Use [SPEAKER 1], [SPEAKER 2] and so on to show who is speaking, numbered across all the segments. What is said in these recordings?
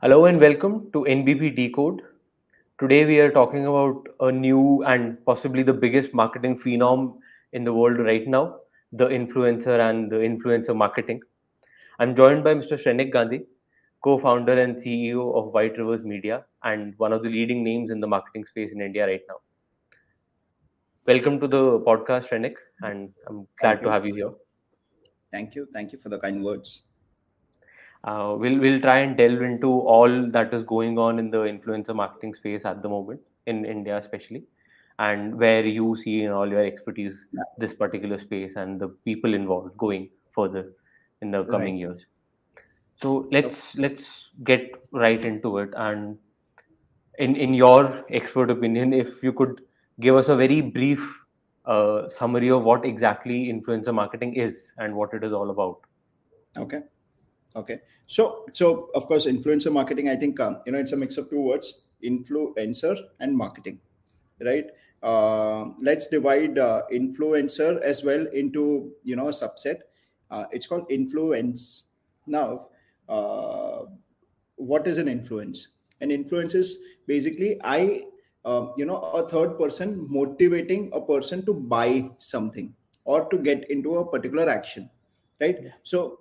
[SPEAKER 1] Hello and welcome to NBB Decode. Today we are talking about a new and possibly the biggest marketing phenom in the world right now, the influencer and the influencer marketing. I'm joined by Mr. Shrenik Gandhi, co-founder and CEO of White Rivers Media and one of the leading names in the marketing space in India right now. Welcome to the podcast, Shrenik, and I'm glad to have you here.
[SPEAKER 2] Thank you. Thank you for the kind words.
[SPEAKER 1] Uh, we'll we'll try and delve into all that is going on in the influencer marketing space at the moment in India, especially, and where you see in all your expertise this particular space and the people involved going further in the coming
[SPEAKER 2] Right.
[SPEAKER 1] years. So let's let's get right into it. And in in your expert opinion, if you could give us a very brief uh, summary of what exactly influencer marketing is and what it is all about.
[SPEAKER 2] Okay. Okay. So, so of course, influencer marketing. I think um, you know it's a mix of two words: influencer and marketing. Right. Uh, let's divide uh, influencer as well into you know a subset. Uh, it's called influence. Now, uh, what is an influence? An influence is basically I, um, you know, a third person motivating a person to buy something or to get into a particular action, right?
[SPEAKER 1] Yeah.
[SPEAKER 2] So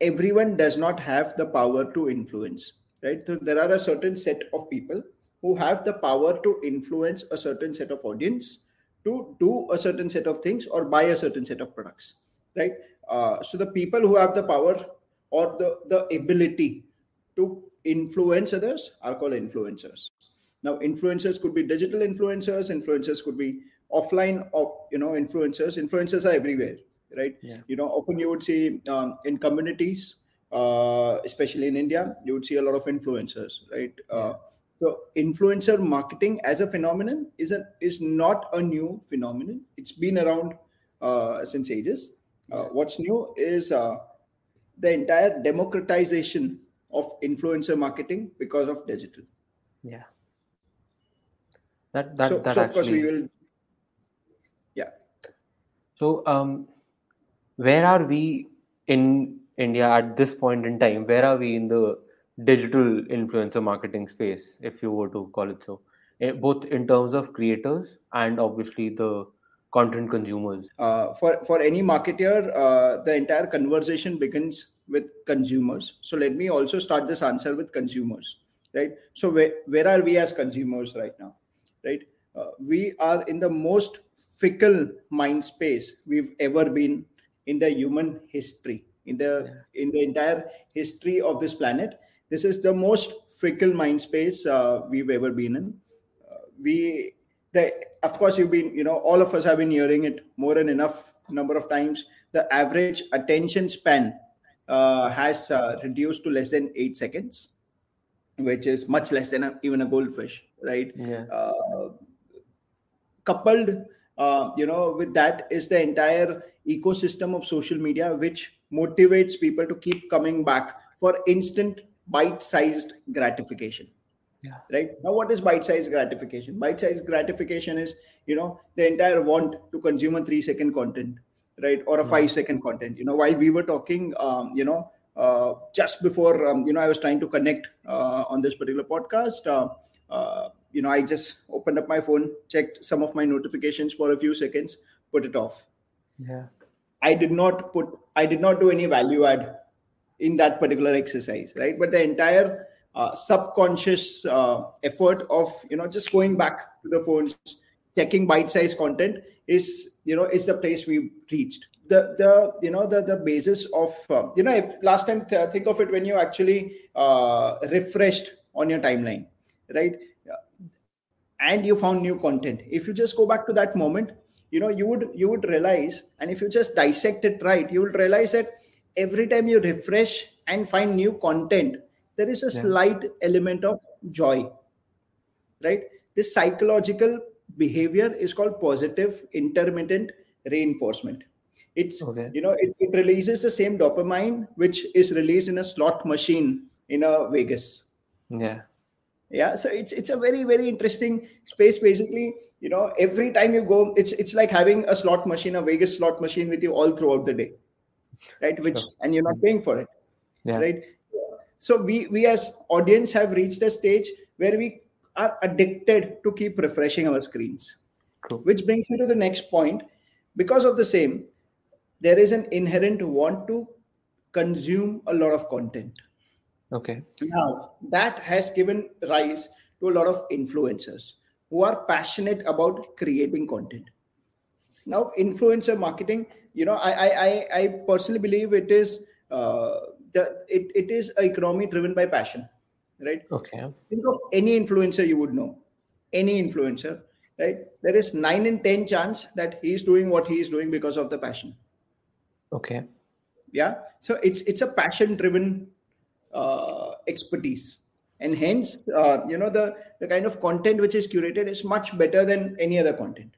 [SPEAKER 2] everyone does not have the power to influence, right? So there are a certain set of people who have the power to influence a certain set of audience to do a certain set of things or buy a certain set of products, right? Uh, so the people who have the power or the, the ability to influence others are called influencers. Now, influencers could be digital influencers, influencers could be offline, or you know, influencers. Influencers are everywhere, right?
[SPEAKER 1] Yeah.
[SPEAKER 2] You know, often you would see um, in communities, uh, especially in India, you would see a lot of influencers, right? Uh,
[SPEAKER 1] Yeah.
[SPEAKER 2] so, influencer marketing as a phenomenon is a, is not a new phenomenon. It's been around uh, since ages. Uh,
[SPEAKER 1] Yeah.
[SPEAKER 2] what's new is uh, the entire democratization of influencer marketing because of digital.
[SPEAKER 1] Yeah. That that
[SPEAKER 2] So,
[SPEAKER 1] that
[SPEAKER 2] so of course we will, yeah.
[SPEAKER 1] So um, where are we in India at this point in time? Where are we in the digital influencer marketing space, if you were to call it so, Eh, both in terms of creators and obviously the content consumers?
[SPEAKER 2] Uh, for for any marketer, uh, the entire conversation begins with consumers. So let me also start this answer with consumers, right? So where where are we as consumers right now, right? Uh, we are in the most fickle mind space we've ever been in the human history, in the
[SPEAKER 1] Yeah.
[SPEAKER 2] in the entire history of this planet. This is the most fickle mind space uh, we've ever been in. Uh, we the of course you've been you know all of us have been hearing it more than enough number of times the average attention span uh, has uh, reduced to less than 8 seconds which is much less than a, even a goldfish right
[SPEAKER 1] Yeah.
[SPEAKER 2] uh, coupled uh, you know with that is the entire ecosystem of social media which motivates people to keep coming back for instant bite-sized gratification.
[SPEAKER 1] Yeah.
[SPEAKER 2] right? Now what is bite-sized gratification? Bite-sized gratification is you know the entire want to consume a three second content right? Or a
[SPEAKER 1] Yeah.
[SPEAKER 2] five second content. You know while we were talking um, you know uh, just before um, you know i was trying to connect uh, on this particular podcast uh, uh, you know i just opened up my phone checked some of my notifications for a few seconds put it off
[SPEAKER 1] Yeah.
[SPEAKER 2] I did not put, I did not do any value add in that particular exercise, right? But the entire uh, subconscious uh, effort of, you know, just going back to the phones, checking bite-sized content is, you know, is the place we reached. The, the, you know, the, the basis of, uh, you know, last time, th- think of it when you actually uh, refreshed on your timeline, right? And you found new content if you just go back to that moment you know you would you would realize and if you just dissect it right you will realize that every time you refresh and find new content there is a
[SPEAKER 1] Yeah.
[SPEAKER 2] slight element of joy right this psychological behavior is called positive intermittent reinforcement it's
[SPEAKER 1] Okay.
[SPEAKER 2] you know it, it releases the same dopamine which is released in a slot machine in a vegas
[SPEAKER 1] Yeah.
[SPEAKER 2] Yeah so it's it's a very very interesting space basically you know every time you go it's it's like having a slot machine a vegas slot machine with you all throughout the day right which
[SPEAKER 1] Sure.
[SPEAKER 2] and you're not paying for it
[SPEAKER 1] Yeah.
[SPEAKER 2] right so we we as audience have reached a stage where we are addicted to keep refreshing our screens
[SPEAKER 1] True.
[SPEAKER 2] which brings me to the next point because of the same there is an inherent want to consume a lot of content
[SPEAKER 1] Okay.
[SPEAKER 2] now that has given rise to a lot of influencers who are passionate about creating content now influencer marketing you know i i i, I personally believe it is uh, the it, it is a economy driven by passion right
[SPEAKER 1] Okay.
[SPEAKER 2] think of any influencer you would know any influencer right there is 9 in 10 chance that he is doing what he is doing because of the passion
[SPEAKER 1] Okay.
[SPEAKER 2] yeah so it's it's a passion driven uh, expertise and hence uh, you know the the kind of content which is curated is much better than any other content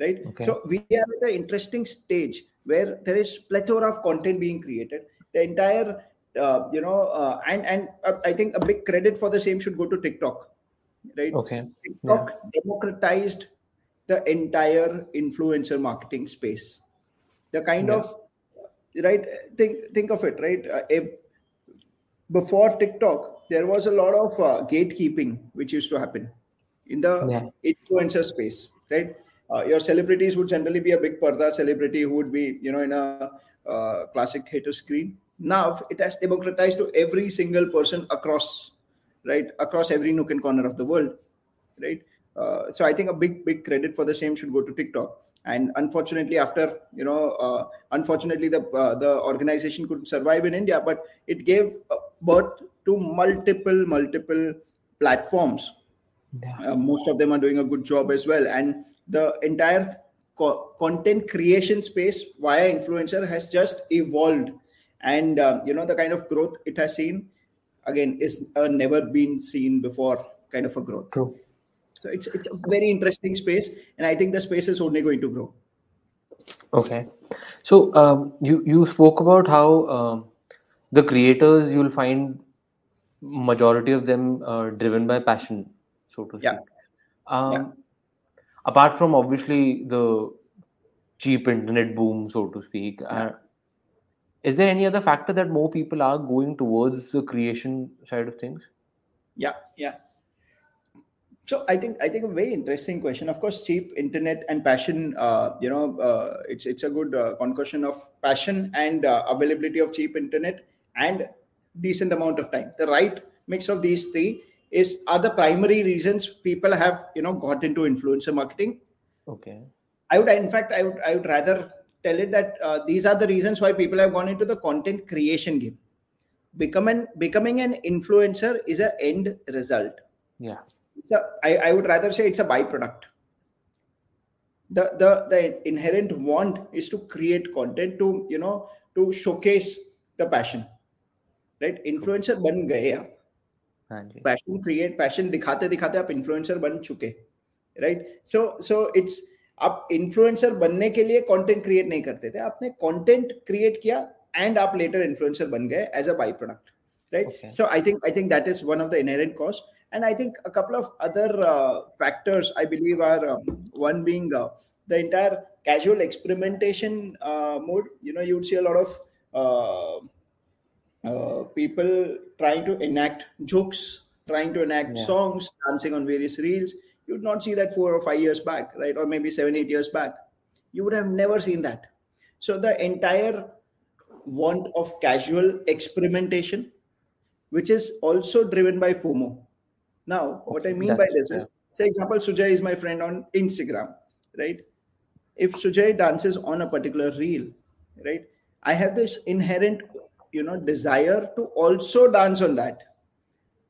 [SPEAKER 2] right
[SPEAKER 1] Okay.
[SPEAKER 2] so we are at an interesting stage where there is plethora of content being created the entire uh, you know uh, and and uh, i think a big credit for the same should go to tiktok right
[SPEAKER 1] Okay.
[SPEAKER 2] TikTok democratized the entire influencer marketing space. The kind
[SPEAKER 1] Yeah.
[SPEAKER 2] of right think think of it right. Uh, if before TikTok, there was a lot of uh, gatekeeping which used to happen in the
[SPEAKER 1] Yeah.
[SPEAKER 2] influencer space, right? Uh, your celebrities would generally be a big parda celebrity who would be, you know, in a uh, classic theater screen. Now it has democratized to every single person across, right, across every nook and corner of the world, right? Uh, so I think a big, big credit for the same should go to TikTok. And unfortunately, after you know, uh, unfortunately, the uh, the organization couldn't survive in India, but it gave uh, birth to multiple, multiple platforms
[SPEAKER 1] Yeah.
[SPEAKER 2] uh, most of them are doing a good job as well and the entire co- content creation space via influencer has just evolved and uh, you know the kind of growth it has seen again is a never been seen before kind of a growth
[SPEAKER 1] True.
[SPEAKER 2] So it's it's a very interesting space and i think the space is only going to grow
[SPEAKER 1] Okay. So um, you you spoke about how um, the creators you'll find majority of them are driven by passion, so to
[SPEAKER 2] Yeah.
[SPEAKER 1] speak. Um,
[SPEAKER 2] Yeah.
[SPEAKER 1] Apart from obviously the cheap internet boom, so to speak, uh, is there any other factor that more people are going towards the creation side of things?
[SPEAKER 2] yeah yeah so i think i think a very interesting question of course cheap internet and passion uh, you know uh, it's it's a good uh, concussion of passion and uh, availability of cheap internet and decent amount of time the right mix of these three is are the primary reasons people have you know got into influencer marketing
[SPEAKER 1] Okay.
[SPEAKER 2] I would, in fact, I would, I would rather tell it that uh, these are the reasons why people have gone into the content creation game. Becoming becoming an influencer is an end result.
[SPEAKER 1] Yeah.
[SPEAKER 2] It's a, I, I would rather say it's a byproduct. The the the inherent want is to create content to you know to showcase the passion. Right? Influencer बन गए आप.
[SPEAKER 1] हाँ.
[SPEAKER 2] Passion create passion दिखाते दिखाते आप influencer बन चुके right so so it's आप इन्फ्लुएंसर बनने के लिए कंटेंट क्रिएट नहीं करते थे आपने कंटेंट क्रिएट किया एंड आप लेटर इन्फ्लुएंसर बन गए as a byproduct right
[SPEAKER 1] Okay.
[SPEAKER 2] so i think i think that is one of the inherent costs and i think a couple of other uh, factors i believe are um, one being uh, the entire casual experimentation uh, mode. You know you would see a lot of uh, uh, people trying to enact jokes trying to enact
[SPEAKER 1] Yeah.
[SPEAKER 2] songs dancing on various reels. You would not see that four or five years back right? Or maybe seven eight years back. You would have never seen that. So the entire want of casual experimentation which is also driven by FOMO. Now, what I mean by this is, say, example, Sujay is my friend on Instagram, right? If Sujay dances on a particular reel, right? I have this inherent, you know, desire to also dance on that,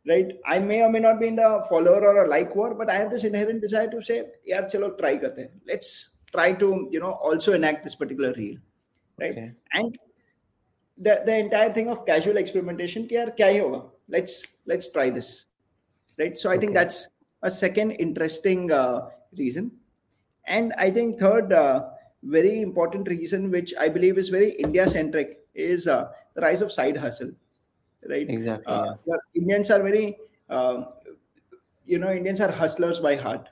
[SPEAKER 2] right? I may or may not be in the follower or a like war, but I have this inherent desire to say, yeah, chalo, try karte. Let's try to, you know, also enact this particular reel, right?"
[SPEAKER 1] Okay.
[SPEAKER 2] And the the entire thing of casual experimentation, ki yaar, kya hi hoga? Let's let's try this right so i think that's a second interesting uh, reason and i think third uh, very important reason which i believe is very india centric is uh, the rise of side hustle right
[SPEAKER 1] Exactly.
[SPEAKER 2] uh,
[SPEAKER 1] yeah.
[SPEAKER 2] indians are very uh, you know indians are hustlers by heart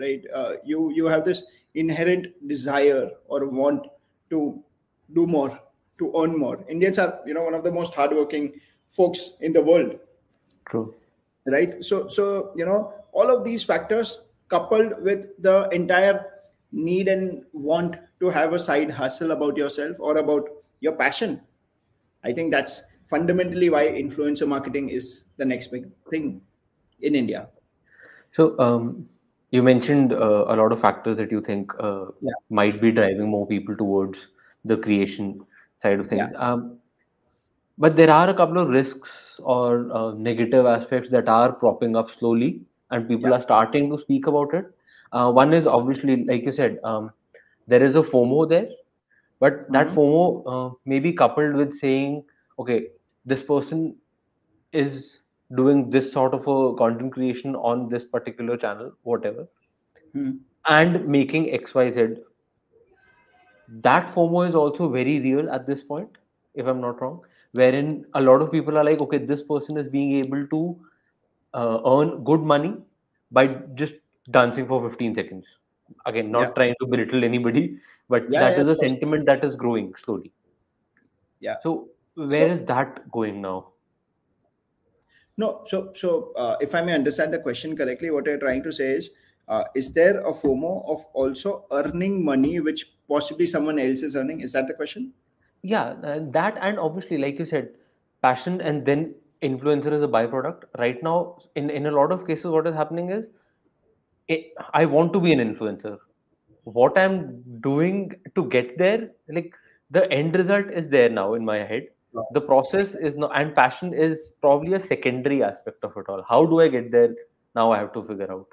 [SPEAKER 2] right uh, you you have this inherent desire or want to do more to earn more indians are you know one of the most hardworking folks in the world
[SPEAKER 1] True.
[SPEAKER 2] Right so so you know all of these factors coupled with the entire need and want to have a side hustle about yourself or about your passion i think that's fundamentally why influencer marketing is the next big thing in india
[SPEAKER 1] So um, you mentioned uh, a lot of factors that you think uh,
[SPEAKER 2] Yeah.
[SPEAKER 1] might be driving more people towards the creation side of things. Um, but there are a couple of risks or uh, negative aspects that are propping up slowly, and people
[SPEAKER 2] Yeah.
[SPEAKER 1] are starting to speak about it. Uh, one is obviously, like you said, um, there is a FOMO there, but that
[SPEAKER 2] Mhm.
[SPEAKER 1] FOMO uh, may be coupled with saying, okay, this person is doing this sort of a content creation on this particular channel, whatever,
[SPEAKER 2] Hmm.
[SPEAKER 1] and making XYZ. That FOMO is also very real at this point, if I'm not wrong, wherein a lot of people are like, okay, this person is being able to uh, earn good money by just dancing for 15 seconds. Again, not
[SPEAKER 2] Yeah.
[SPEAKER 1] trying to belittle anybody, but
[SPEAKER 2] Yeah,
[SPEAKER 1] that
[SPEAKER 2] yeah,
[SPEAKER 1] is a sentiment that is growing slowly.
[SPEAKER 2] Yeah.
[SPEAKER 1] So, where
[SPEAKER 2] So-
[SPEAKER 1] is that going now?
[SPEAKER 2] No, so so uh, if I may understand the question correctly, what you're trying to say is, uh, is there a FOMO of also earning money which possibly someone else is earning? Is that the question?
[SPEAKER 1] Yeah, uh, that and obviously, like you said, passion and then influencer is a byproduct. Right now, in in a lot of cases, what is happening is, it, I want to be an influencer. What I'm doing to get there, like the end result is there now in my head. The process is no, and passion is probably a secondary aspect of it all. How do I get there? Now I have to figure out.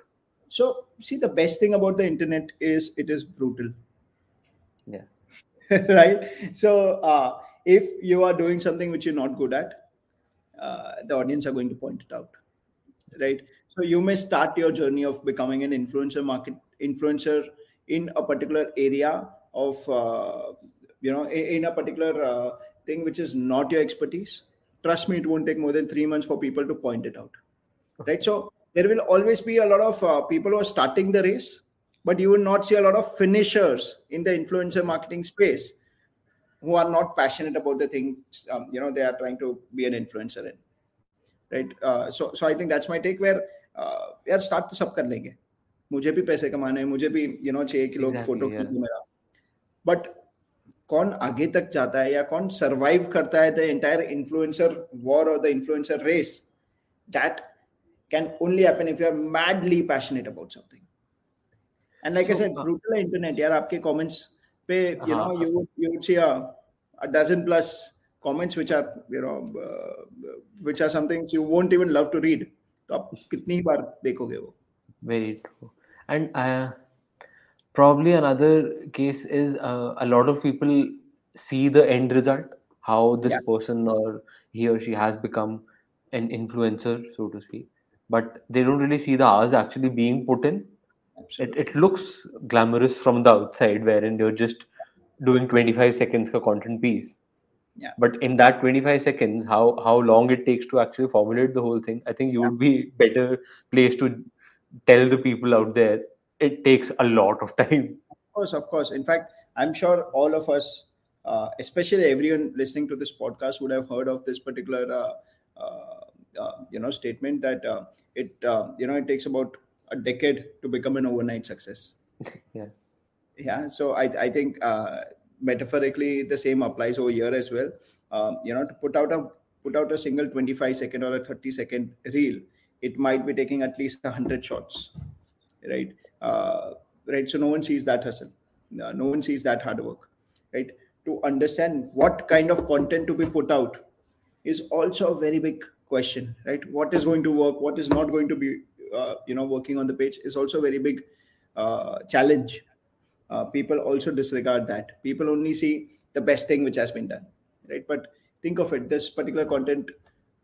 [SPEAKER 2] So see, the best thing about the internet is it is brutal.
[SPEAKER 1] Yeah.
[SPEAKER 2] right? So uh, if you are doing something which you're not good at uh, the audience are going to point it out. Right? So you may start your journey of becoming an influencer market influencer in a particular area of uh, you know in, a particular uh, thing which is not your expertise. Trust me it won't take more than 3 months for people to point it out. Right? So there will always be a lot of uh, people who are starting the race but you will not see a lot of finishers in the influencer marketing space who are not passionate about the things um, you know they are trying to be an influencer in right uh, so so i think that's my take where uh, यार start तो सब कर लेंगे मुझे भी पैसे कमाने हैं मुझे भी you know चाहिए कि लोग
[SPEAKER 1] Exactly,
[SPEAKER 2] फोटो
[SPEAKER 1] yeah.
[SPEAKER 2] खींचे मेरा बट कौन आगे तक जाता है या कौन सरवाइव करता है द एंटायर इन्फ्लुएंसर वॉर और the influencer race that can only happen if you are madly passionate about something and like i
[SPEAKER 1] So,
[SPEAKER 2] said
[SPEAKER 1] uh,
[SPEAKER 2] brutal internet yaar aapke comments pe you know
[SPEAKER 1] हाँ,
[SPEAKER 2] you would you would see a, a dozen plus comments which are you know uh, which are some things you won't even love to read तो आप कितनी ही बार देखोगे वो
[SPEAKER 1] Very true. And uh, probably another case is uh, a lot of people see the end result, how this
[SPEAKER 2] Yeah.
[SPEAKER 1] person or he or she has become an influencer, so to speak. But they don't really see the hours actually being put in. it, it looks glamorous from the outside, wherein you're just doing 25 seconds ka content piece.
[SPEAKER 2] Yeah.
[SPEAKER 1] But in that 25 seconds, how how long it takes to actually formulate the whole thing, I think you would be better placed to tell the people out there it takes a lot of time.
[SPEAKER 2] Of course, of course. In fact, I'm sure all of us, uh, especially everyone listening to this podcast, would have heard of this particular, uh, uh, uh, you know, statement that uh, it, uh, you know, it takes about a decade to become an overnight success.
[SPEAKER 1] Yeah.
[SPEAKER 2] Yeah. So I, I think uh, metaphorically the same applies over here as well. Um, you know, to put out a put out a single 25 second or a 30 second reel, it might be taking at least 100 shots, right? Uh, right. So no one sees that hustle. No no one sees that hard work, right? To understand what kind of content to be put out is also a very big question, right? What is going to work? What is not going to be, uh, you know, working on the page is also a very big uh, challenge. Uh, people also disregard that. People only see the best thing which has been done, right? But think of it, this particular content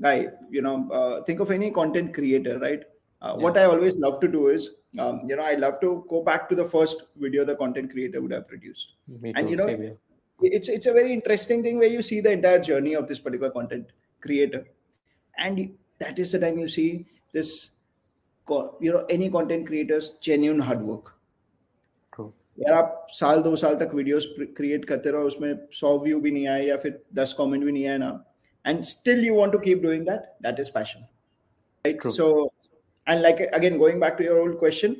[SPEAKER 2] guy, you know, uh, think of any content creator, right? Uh, What I always love to do is, um, you know, I love to go back to the first video the content creator would have produced
[SPEAKER 1] Me
[SPEAKER 2] And
[SPEAKER 1] too,
[SPEAKER 2] you know, it's it's a very interesting thing where you see the entire journey of this particular content creator and that is the time you see this you know any content creators genuine hard work यार आप साल दो साल तक videos create करते रहो उसमें सौ व्यू भी नहीं आए या फिर दस कमेंट भी नहीं आए ना। And still you want to keep doing that that is passion right so and like again going back to your old question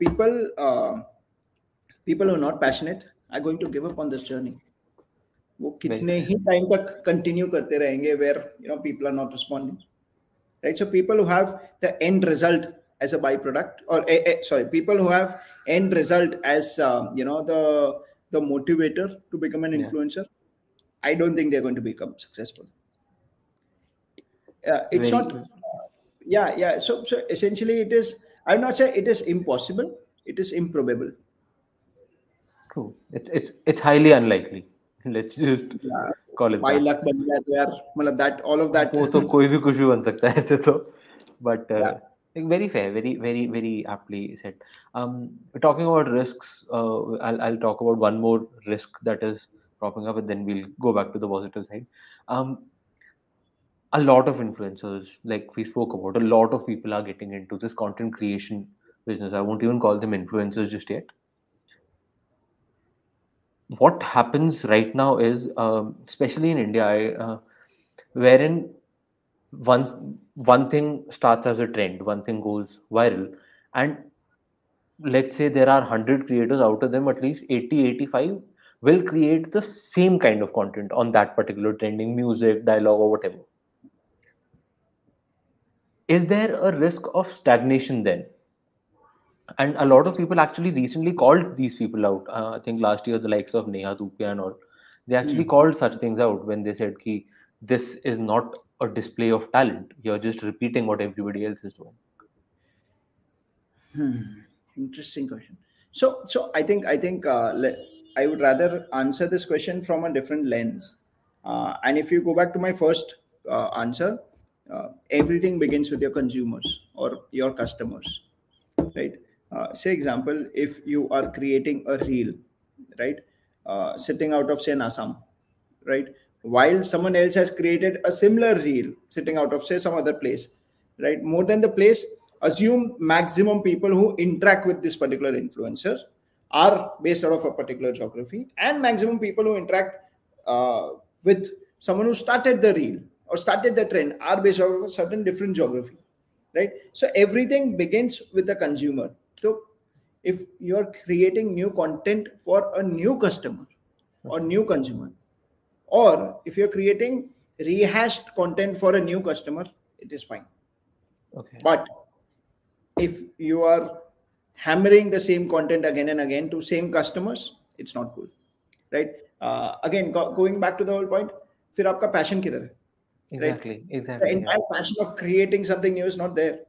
[SPEAKER 2] people people are not passionate I going to give up on this journey वो कितने ही time तक continue करते रहेंगे where you know people are not responding right so people who have the end result as a byproduct or eh, eh, sorry people who have end result as um, you know the the motivator to become an
[SPEAKER 1] Yeah.
[SPEAKER 2] influencer i don't think they're going to become successful uh, it's
[SPEAKER 1] Very-
[SPEAKER 2] not yeah yeah so so essentially it is I'm not say it is impossible it is improbable
[SPEAKER 1] True. It's it's it's highly unlikely let's just call it by
[SPEAKER 2] luck ban gaya to yaar. Matlab that all of that.
[SPEAKER 1] wo to koi bhi kuch bhi ban sakta hai aise to but uh,
[SPEAKER 2] yeah.
[SPEAKER 1] like very fair very very very aptly said. Um talking about risks uh, I'll, I'll talk about one more risk that is cropping up and then we'll go back to the positive side. Um a lot of influencers like we spoke about a lot of people are getting into this content creation business. I won't even call them influencers just yet what happens right now is um, especially in india I, uh, wherein one one thing starts as a trend one thing goes viral and let's say there are 100 creators out of them at least 80 85 will create the same kind of content on that particular trending music dialogue or whatever. Is there a risk of stagnation then and a lot of people actually recently called these people out uh, i think last year the likes of neha Dhupia and all they actually called such things out when they said ki this is not a display of talent you're just repeating what everybody else is doing
[SPEAKER 2] Hmm. Interesting question. So, so I think I think uh, le- I would rather answer this question from a different lens. Uh, and if you go back to my first uh, answer, uh, everything begins with your consumers or your customers, right? Uh, say example, if you are creating a reel, right, uh, sitting out of say in Assam, right, while someone else has created a similar reel sitting out of say some other place, right, more than the place assume maximum people who interact with this particular influencer are based out of a particular geography and maximum people who interact uh, with someone who started the reel or started the trend are based out of a certain different geography right? So everything begins with the consumer so if you're creating new content for a new customer or new consumer or if you're creating rehashed content for a new customer it is fine
[SPEAKER 1] okay
[SPEAKER 2] but if you are hammering the same content again and again to same customers it's not cool right uh, again go, going back to the whole point फिर आपका passion किधर है
[SPEAKER 1] exactly
[SPEAKER 2] the
[SPEAKER 1] exactly yeah.
[SPEAKER 2] entire passion of creating something new is not there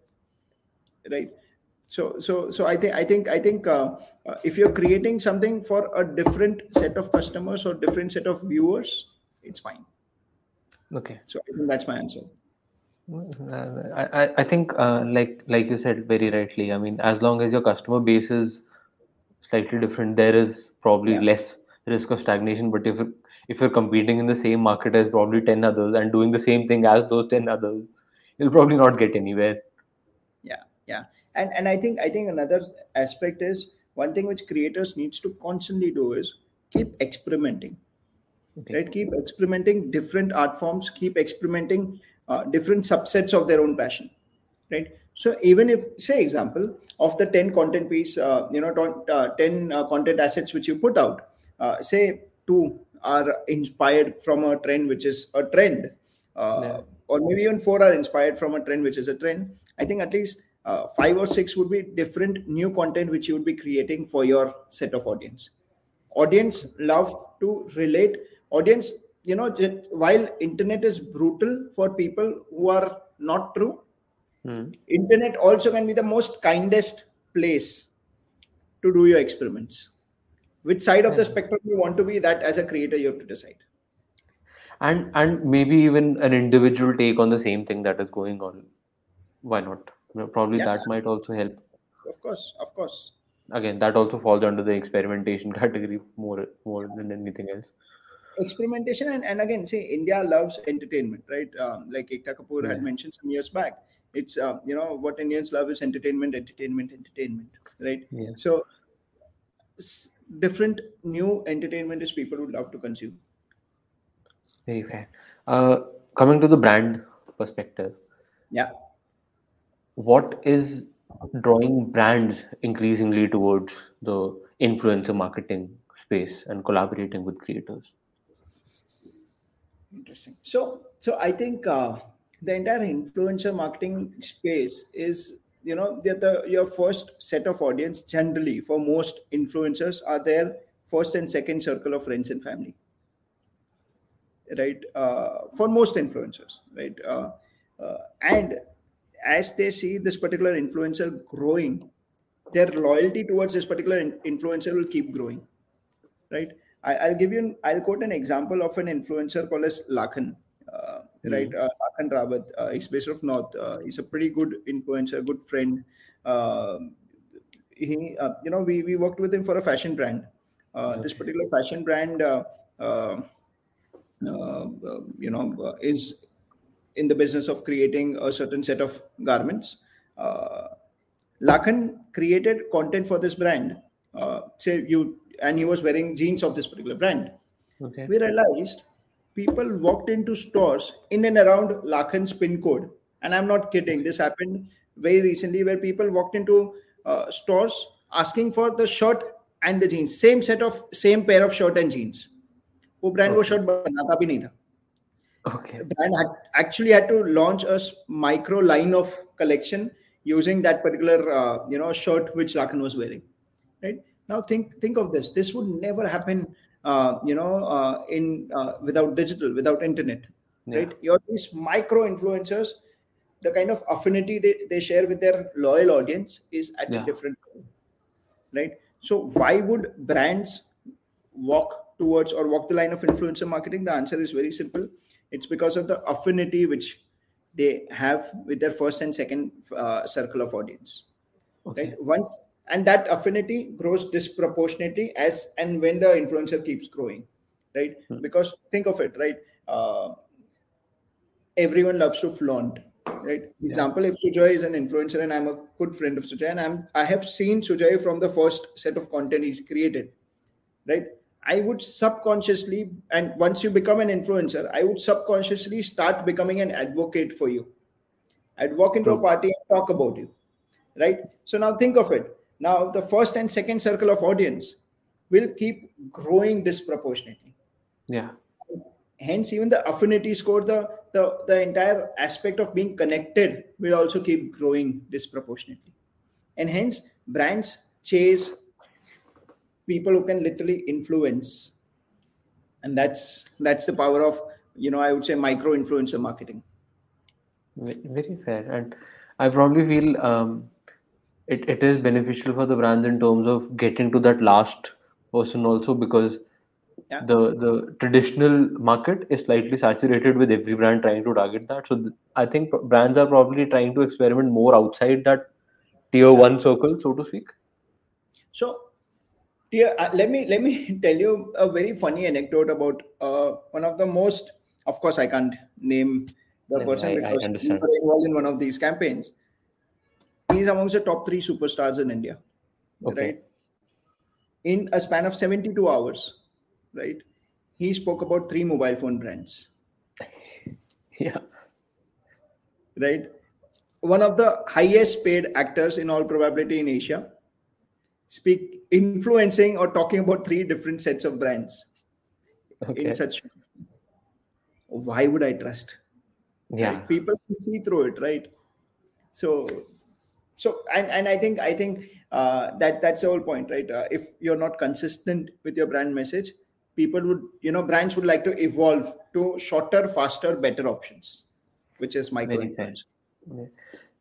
[SPEAKER 2] right So so so i think i think i think uh, uh, if you're creating something for a different set of customers or different set of viewers it's fine
[SPEAKER 1] okay
[SPEAKER 2] so i think that's my answer
[SPEAKER 1] I, I I think uh, like like you said very rightly. I mean, as long as your customer base is slightly different, there is probably
[SPEAKER 2] Yeah.
[SPEAKER 1] less risk of stagnation. But if if you're competing in the same market as probably ten others and doing the same thing as those ten others, you'll probably not get anywhere.
[SPEAKER 2] Yeah. And and i think i think another aspect is one thing which creators needs to constantly do is keep experimenting.
[SPEAKER 1] Okay.
[SPEAKER 2] right? Keep experimenting different art forms keep experimenting uh, different subsets of their own passion. Right? So even if say example of the 10 content piece uh, you know ton- uh, 10 uh, content assets which you put out uh, say two are inspired from a trend which is a trend uh,
[SPEAKER 1] Yeah.
[SPEAKER 2] or maybe even four are inspired from a trend which is a trend i think at least uh, five or six would be different new content which you would be creating for your set of audience audience love to relate audience you know while internet is brutal for people who are not true
[SPEAKER 1] Hmm.
[SPEAKER 2] internet also can be the most kindest place to do your experiments which side of the spectrum you want to be that as a creator you have to decide
[SPEAKER 1] And and maybe even an individual take on the same thing that is going on. Why not? Probably
[SPEAKER 2] Yeah.
[SPEAKER 1] that might also help.
[SPEAKER 2] of course of course
[SPEAKER 1] Again, that also falls under the experimentation category more more than anything else.
[SPEAKER 2] experimentation and, and again say india loves entertainment right um, like ekta kapoor had mentioned some years back it's uh, you know what indians love is entertainment entertainment entertainment right
[SPEAKER 1] Yeah.
[SPEAKER 2] so s- different new entertainment is people would love to consume
[SPEAKER 1] Very fair. Uh, coming to the brand perspective,
[SPEAKER 2] yeah
[SPEAKER 1] what is drawing brands increasingly towards the influencer marketing space and collaborating with creators?
[SPEAKER 2] interesting. So so i think uh, the entire influencer marketing space is you know the, your first set of audience generally for most influencers are their first and second circle of friends and family. Right? Uh, for most influencers right? Uh, uh, and as they see this particular influencer growing their loyalty towards this particular in- influencer will keep growing right? I, will give you an, i'll quote an example of an influencer called as lakhan uh, mm. right? Uh, lakhan rawat uh, he's based of north. Uh, he's a pretty good influencer good friend. Um, he uh, you know we, we worked with him for a fashion brand. Uh, okay. this particular fashion brand you know is in the business of creating a certain set of garments. Uh, Lakhan created content for this brand. Uh, say you and he was wearing jeans of this particular brand. Okay. We realized people walked into stores in and around Lakhan's pin code, and I'm not kidding. This happened very recently, where people walked into uh, stores asking for the shirt and the jeans, same set of same pair of shirt and jeans. वो brand okay. वो shirt बनाता भी नहीं था
[SPEAKER 1] Okay.
[SPEAKER 2] The brand had, actually had to launch a micro line of collection using that particular uh, you know shirt which Lakhan was wearing. Right now, think think of this. This would never happen. Uh, you know, uh, in uh, without digital, without internet. Yeah. Right. You're these micro influencers. The kind of affinity they, they share with their loyal audience is at yeah. a different level. Right. So why would brands walk towards or walk the line of influencer marketing? The answer is very simple it's because of the affinity which they have with their first and second uh, circle of audience. Okay. right? Once and that affinity grows disproportionately as and when the influencer keeps growing. Right? Hmm. because think of it right? Uh, everyone loves to flaunt right? Example if sujoy is an influencer and i'm a good friend of sujoy and i'm i have seen sujoy from the first set of content he's created right I would subconsciously, and once you become an influencer, I would subconsciously start becoming an advocate for you. I'd walk into a party and talk about you, right? So now think of it. Now the first and second circle of audience will keep growing disproportionately.
[SPEAKER 1] Yeah.
[SPEAKER 2] Hence, even the affinity score, the the the entire aspect of being connected will also keep growing disproportionately, and hence brands chase people who can literally influence and that's that's the power of you know i would say micro influencer marketing
[SPEAKER 1] very fair and i probably feel um, it, it is beneficial for the brands in terms of getting to that last person also because yeah. the the traditional market is slightly saturated with every brand trying to target that so th- i think brands are probably trying to experiment more outside that tier yeah. 1 circle so to speak
[SPEAKER 2] so yeah, uh, let me let me tell you a very funny anecdote about uh, one of the most. Of course, I can't name the yeah, person I, because he was involved in one of these campaigns. He's amongst the top three superstars in India. Okay. Right? In a span of 72 hours, right? He spoke about three mobile phone brands.
[SPEAKER 1] Yeah.
[SPEAKER 2] Right. One of the highest paid actors in all probability in Asia speak influencing or talking about three different sets of brands okay. in such why would i trust?
[SPEAKER 1] Yeah.
[SPEAKER 2] Right? people see through it right? So so and, and i think i think uh, that that's the whole point right? Uh, if you're not consistent with your brand message people would you know brands would like to evolve to shorter faster better options which is my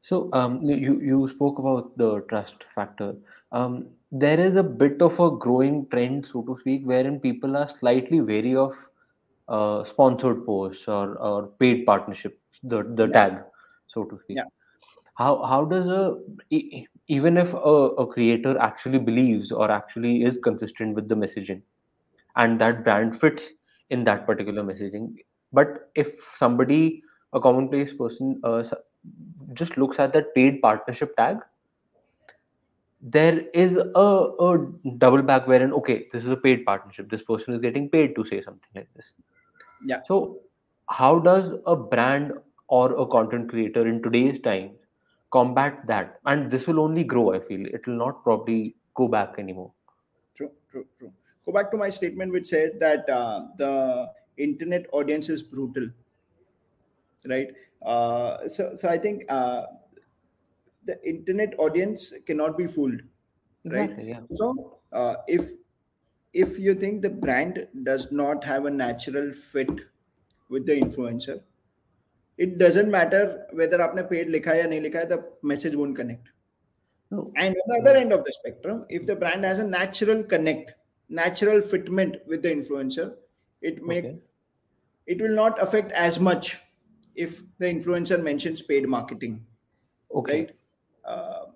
[SPEAKER 1] so um, you you spoke about the trust factor um, there is a bit of a growing trend, so to speak, wherein people are slightly wary of uh, sponsored posts or, or paid partnerships, the, the yeah. tag, so to speak.
[SPEAKER 2] Yeah.
[SPEAKER 1] How, how does a, even if a, a creator actually believes or actually is consistent with the messaging and that brand fits in that particular messaging, but if somebody, a commonplace person, uh, just looks at that paid partnership tag there is a, a double back wherein okay this is a paid partnership this person is getting paid to say something like this
[SPEAKER 2] yeah
[SPEAKER 1] so how does a brand or a content creator in today's time combat that? And this will only grow, I feel. It will not probably go back anymore.
[SPEAKER 2] True, true, true. Go back to my statement, which said that uh, the internet audience is brutal, right? Uh, so, so I think uh, the internet audience cannot be fooled right
[SPEAKER 1] exactly, yeah.
[SPEAKER 2] so uh, if if you think the brand does not have a natural fit with the influencer it doesn't matter whether aapne paid likha or ya nahi likha the message won't connect and on the other end of the spectrum if the brand has a natural connect natural fitment with the influencer it may
[SPEAKER 1] okay.
[SPEAKER 2] it will not affect as much if the influencer mentions paid marketing
[SPEAKER 1] okay
[SPEAKER 2] right? Uh,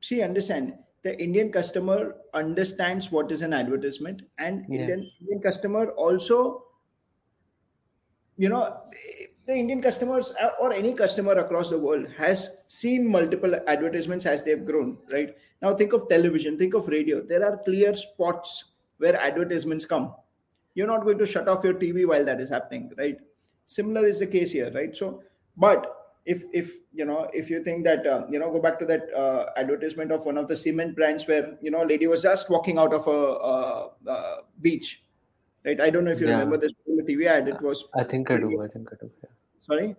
[SPEAKER 2] see, understand the Indian customer understands what is an advertisement, and
[SPEAKER 1] Yeah.
[SPEAKER 2] Indian Indian customer also, you know, the Indian customers uh, or any customer across the world has seen multiple advertisements as they've grown, right? Now think of television, think of radio. There are clear spots where advertisements come. You're not going to shut off your TV while that is happening, right? Similar is the case here, right? So, but if if you know if you think that uh, you know go back to that uh, advertisement of one of the cement brands where you know a lady was just walking out of a, uh uh beach, right? I don't know if you
[SPEAKER 1] Yeah.
[SPEAKER 2] remember this TV ad. It was
[SPEAKER 1] I think I do. I think I do. Yeah.
[SPEAKER 2] sorry.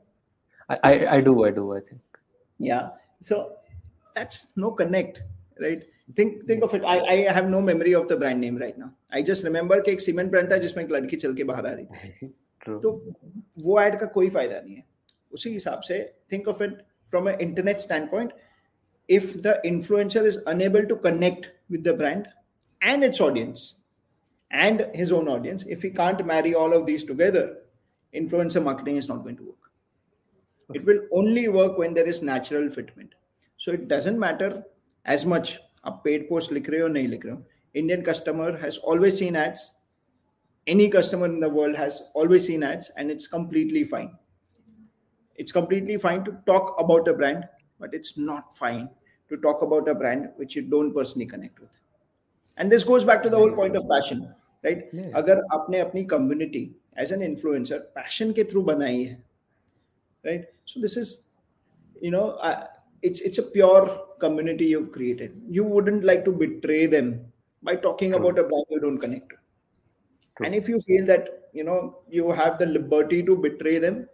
[SPEAKER 1] I, I, I do. I do. I think.
[SPEAKER 2] yeah so that's no connect right think think of it I, I have no memory of the brand name right now i just remember कि एक cement brand था जिसमें एक लड़की चल के बाहर आ रही थी
[SPEAKER 1] True.
[SPEAKER 2] तो वो ऐड का कोई फायदा नहीं है उसी हिसाब से think of it from a internet stand point if the influencer is unable to connect with the brand and its audience and his own audience if he can't marry all of these together influencer marketing is not going to work it will only work when there is natural fitment so it doesn't matter as much आप paid post लिख रहे हो नहीं लिख रहे हो Indian customer has always seen ads any customer in the world has always seen ads and it's completely fine it's completely fine to talk about a brand but it's not fine to talk about a brand which you don't personally connect with and this goes back to the whole point of passion right
[SPEAKER 1] Yeah.
[SPEAKER 2] अगर आपने अपनी community as an influencer passion के through बनाई है right so this is you know uh, it's it's a pure community you've created you wouldn't like to betray them by talking
[SPEAKER 1] True.
[SPEAKER 2] about a brand you don't connect to
[SPEAKER 1] True.
[SPEAKER 2] and if you feel that you know you have the liberty to betray them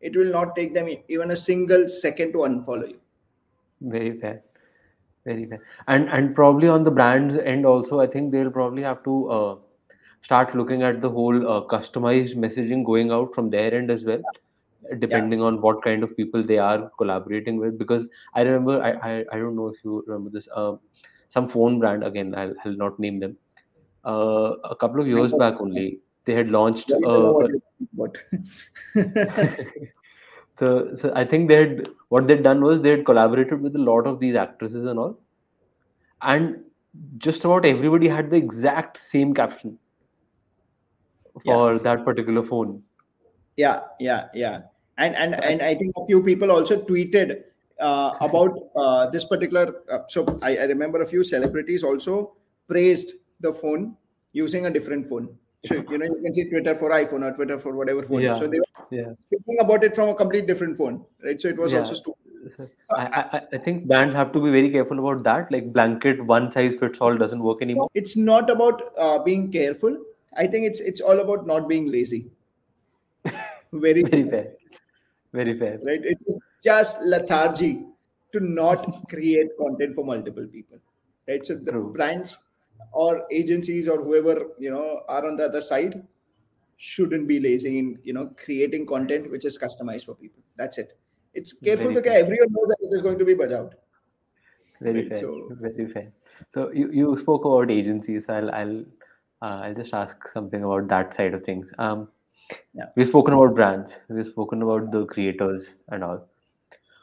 [SPEAKER 2] it will not take them even a single second to unfollow you
[SPEAKER 1] Very fair. Very fair. And and probably on the brand's end also, I think they'll probably have to uh, start looking at the whole uh, customized messaging going out from their end as well, depending on what kind of people they are collaborating with. Because I remember, I I, I don't know if you remember this, uh, some phone brand again. I'll I'll not name them. Uh, a couple of years back only, they had launched. Uh,
[SPEAKER 2] what you're talking about.
[SPEAKER 1] so, so I think they had what they'd done was they had collaborated with a lot of these actresses and all, and just about everybody had the exact same caption
[SPEAKER 2] Yeah.
[SPEAKER 1] for that particular phone.
[SPEAKER 2] yeah yeah yeah and and and i think a few people also tweeted uh, about uh, this particular uh, so I, I remember a few celebrities also praised the phone using a different phone you know you can see twitter for iphone or twitter for whatever phone
[SPEAKER 1] Yeah.
[SPEAKER 2] so they were
[SPEAKER 1] Yeah,
[SPEAKER 2] speaking about it from a complete different phone right so it was
[SPEAKER 1] Yeah.
[SPEAKER 2] also stupid
[SPEAKER 1] so I, I I- think brands have to be very careful about that. Like blanket one size fits all doesn't work anymore.
[SPEAKER 2] it's not about uh, being careful i think it's it's all about not being lazy very
[SPEAKER 1] Very fair. Very fair.
[SPEAKER 2] right? It is just lethargy to not create content for multiple people, right? So the
[SPEAKER 1] True.
[SPEAKER 2] brands or agencies or whoever you know are on the other side shouldn't be lazy in you know creating content which is customized for people. That's it. It's careful to
[SPEAKER 1] care.
[SPEAKER 2] everyone knows that it is going to be Bajaj.
[SPEAKER 1] Very
[SPEAKER 2] Right,
[SPEAKER 1] fair.
[SPEAKER 2] so-
[SPEAKER 1] Very fair. So you, you spoke about agencies. I'll I'll uh, I'll just ask something about that side of things. Um,
[SPEAKER 2] Yeah.
[SPEAKER 1] we've spoken about brands. We've spoken about the creators and all.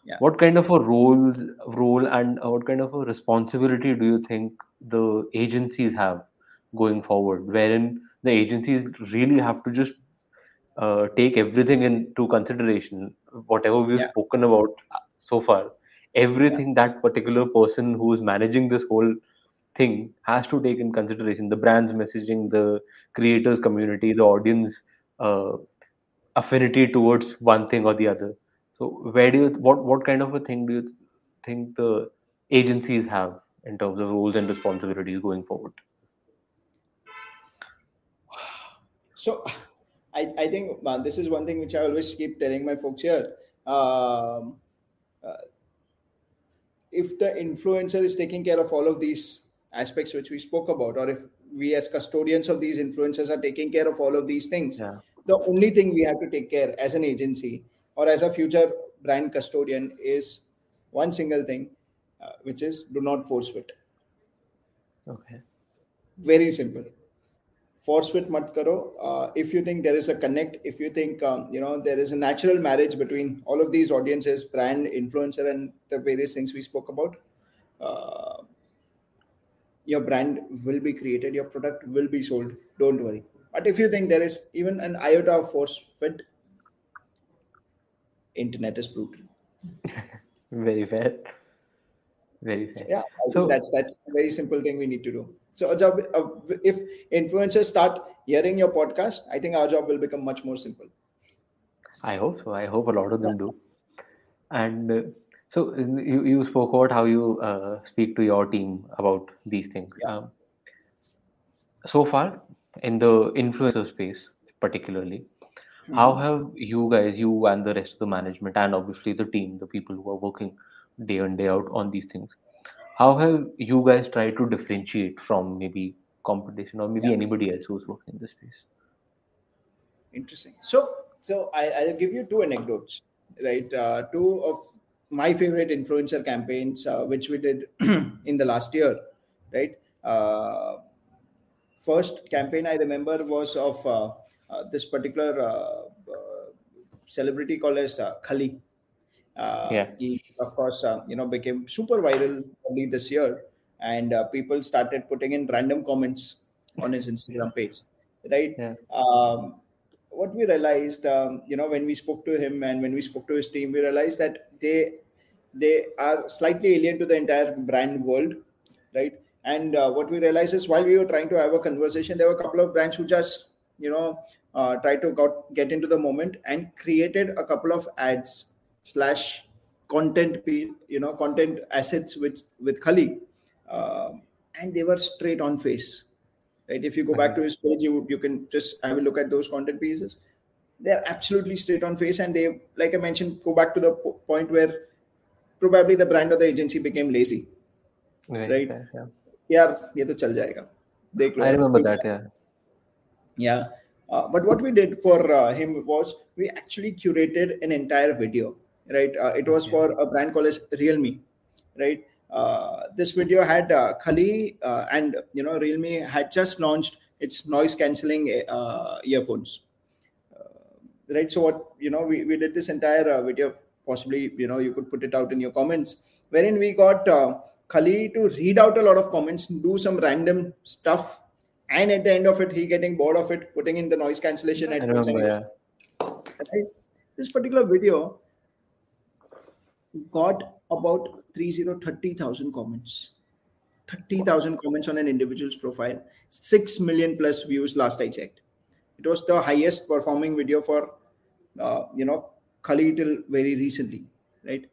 [SPEAKER 2] Yeah.
[SPEAKER 1] What kind of a roles role and uh, what kind of a responsibility do you think the agencies have going forward? Wherein the agencies really have to just uh, take everything into consideration, whatever we've
[SPEAKER 2] Yeah.
[SPEAKER 1] spoken about so far, everything that particular person who is managing this whole thing has to take in consideration the brand's messaging, the creators community, the audience uh, affinity towards one thing or the other. So where do you what what kind of a thing do you think the agencies have in terms of roles and responsibilities going forward?
[SPEAKER 2] So I, I think uh, this is one thing which I always keep telling my folks here. Um, uh, if the influencer is taking care of all of these aspects which we spoke about, or if we as custodians of these influencers are taking care of all of these things,
[SPEAKER 1] Yeah.
[SPEAKER 2] the only thing we have to take care as an agency or as a future brand custodian is one single thing, uh, which is do not force fit.
[SPEAKER 1] Okay.
[SPEAKER 2] Very simple. Force fit mat karo. Uh, if you think there is a connect, if you think um, you know there is a natural marriage between all of these audiences, brand, influencer, and the various things we spoke about, uh, your brand will be created, your product will be sold. Don't worry. But if you think there is even an iota of force fit, internet is brutal.
[SPEAKER 1] Very fair. Very
[SPEAKER 2] So, yeah, I
[SPEAKER 1] So-
[SPEAKER 2] think that's that's a very simple thing we need to do. So our job, uh, if influencers start hearing your podcast, I think our job will become much more simple.
[SPEAKER 1] I hope so. I hope a lot of them do. And uh, so you, you spoke about how you uh, speak to your team about these things.
[SPEAKER 2] Yeah.
[SPEAKER 1] Um, so far, in the influencer space, particularly, how
[SPEAKER 2] Mhm.
[SPEAKER 1] have you guys, you and the rest of the management, and obviously the team, the people who are working day in, day out on these things, how have you guys tried to differentiate from maybe competition or maybe
[SPEAKER 2] Yeah.
[SPEAKER 1] anybody else who's working in this space?
[SPEAKER 2] Interesting. So, so I, I'll give you two anecdotes, right? Uh, two of my favorite influencer campaigns, uh, which we did in the last year, right? Uh, first campaign I remember was of uh, uh, this particular uh, uh, celebrity called as uh, Khali. Uh,
[SPEAKER 1] Yeah.
[SPEAKER 2] He, of course, uh, you know, became super viral early this year, and uh, people started putting in random comments on his Instagram page, right?
[SPEAKER 1] Yeah.
[SPEAKER 2] Um, what we realized, um, you know, when we spoke to him and when we spoke to his team, we realized that they they are slightly alien to the entire brand world, right? And uh, what we realized is while we were trying to have a conversation, there were a couple of brands who just, you know, uh, tried to got, get into the moment and created a couple of ads slash content, pe- you know, content assets with with Khali, um, and they were straight on face right if you go back to his page you you can just have a look at those content pieces they're absolutely straight on face and they like i mentioned go back to the po- point where probably the brand or the agency became lazy
[SPEAKER 1] Very
[SPEAKER 2] Right.
[SPEAKER 1] fair, yeah.
[SPEAKER 2] यार ये तो चल जाएगा देख लो
[SPEAKER 1] I remember that, yeah.
[SPEAKER 2] yeah uh, but what we did for uh, him was we actually curated an entire video right? Uh, it was for a brand called as realme right? Uh, this video had uh, Khali uh, and you know realme had just launched its noise cancelling uh, earphones. Uh, right so what you know we, we did this entire uh, video possibly you know you could put it out in your comments wherein we got uh, Khali to read out a lot of comments do some random stuff and at the end of it he getting bored of it putting in the noise cancellation
[SPEAKER 1] I remember, yeah.
[SPEAKER 2] right? this particular video got about 30 30000 comments. 30000 comments on an individual's profile. 6 million plus views last i checked. It was the highest performing video for uh, you know Khali till very recently right?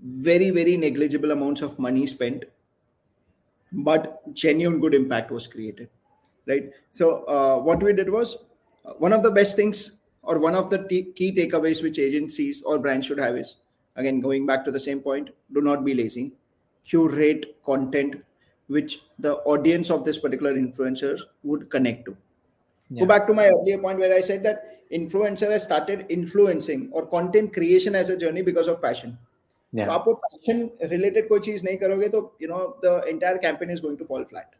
[SPEAKER 2] Very very negligible amounts of money spent but genuine good impact was created right? So uh, what we did was uh, one of the best things or one of the t- key takeaways which agencies or brands should have is again going back to the same point do not be lazy curate content which the audience of this particular influencer would connect to
[SPEAKER 1] Yeah.
[SPEAKER 2] go back to my earlier point where i said that influencer has started influencing or content creation as a journey because of passion तो
[SPEAKER 1] Yeah.
[SPEAKER 2] आप वो passion related कोई चीज नहीं करोगे तो you know the entire campaign is going to fall flat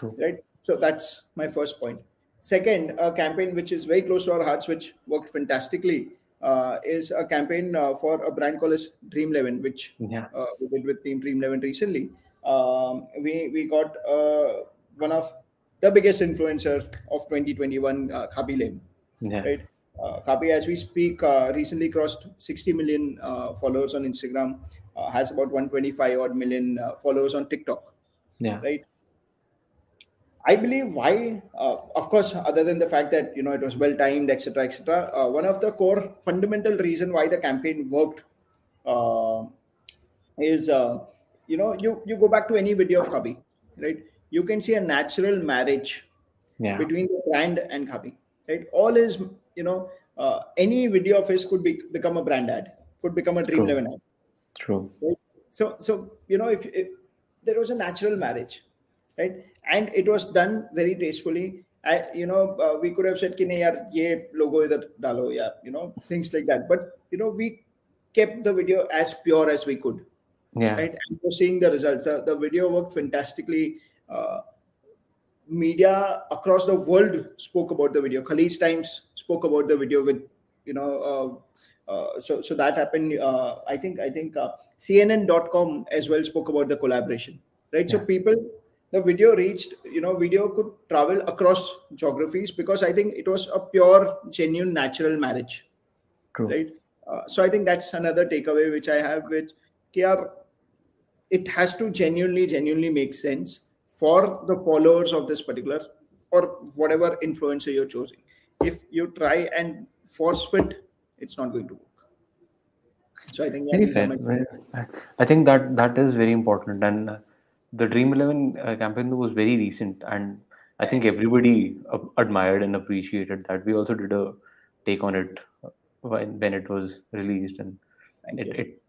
[SPEAKER 1] True.
[SPEAKER 2] right so that's my first point second a campaign which is very close to our hearts which worked fantastically uh, is a campaign uh, for a brand called as dream 11 which
[SPEAKER 1] Yeah.
[SPEAKER 2] uh, we did with team dream 11 recently um, we we got uh, one of the biggest influencer of 2021 uh, Khaby Lame
[SPEAKER 1] Yeah.
[SPEAKER 2] right? Uh, as we speak, uh, recently crossed 60 million uh, followers on Instagram, uh, has about 125 odd million uh, followers on TikTok,
[SPEAKER 1] Yeah.
[SPEAKER 2] right? I believe why, uh, of course, other than the fact that you know it was well timed, etc., etc. Uh, one of the core fundamental reason why the campaign worked uh, is uh, you know you you go back to any video of Khaby, right? You can see a natural marriage
[SPEAKER 1] Yeah.
[SPEAKER 2] between the brand and Khaby, right? All is you know uh, any video of his could be become a brand ad, could become a Dream
[SPEAKER 1] True.
[SPEAKER 2] Eleven ad.
[SPEAKER 1] True.
[SPEAKER 2] So so you know if, if there was a natural marriage, right? And it was done very tastefully. I, you know uh, we could have said ki nahi yaar ye logo idhar dalo yaar you know things like that. But you know we kept the video as pure as we could
[SPEAKER 1] yeah.
[SPEAKER 2] right? And we're seeing the results. The, the video worked fantastically. Uh, media across the world spoke about the video. Khaleej times spoke about the video with you know uh, uh, so so that happened uh, i think i think uh, cnn.com as well spoke about the collaboration right?
[SPEAKER 1] Yeah.
[SPEAKER 2] so people the video reached you know video could travel across geographies because i think it was a pure genuine natural marriage
[SPEAKER 1] True.
[SPEAKER 2] right? Uh, so i think that's another takeaway which i have which kr it has to genuinely genuinely make sense for the followers of this particular or whatever influencer you're choosing. If you try and force fit it's not going to work. So i think yeah,
[SPEAKER 1] I think that that is very important. And uh, the Dream Eleven uh, campaign was very recent, and I think everybody uh, admired and appreciated that. We also did a take on it uh, when when it was released, and it, it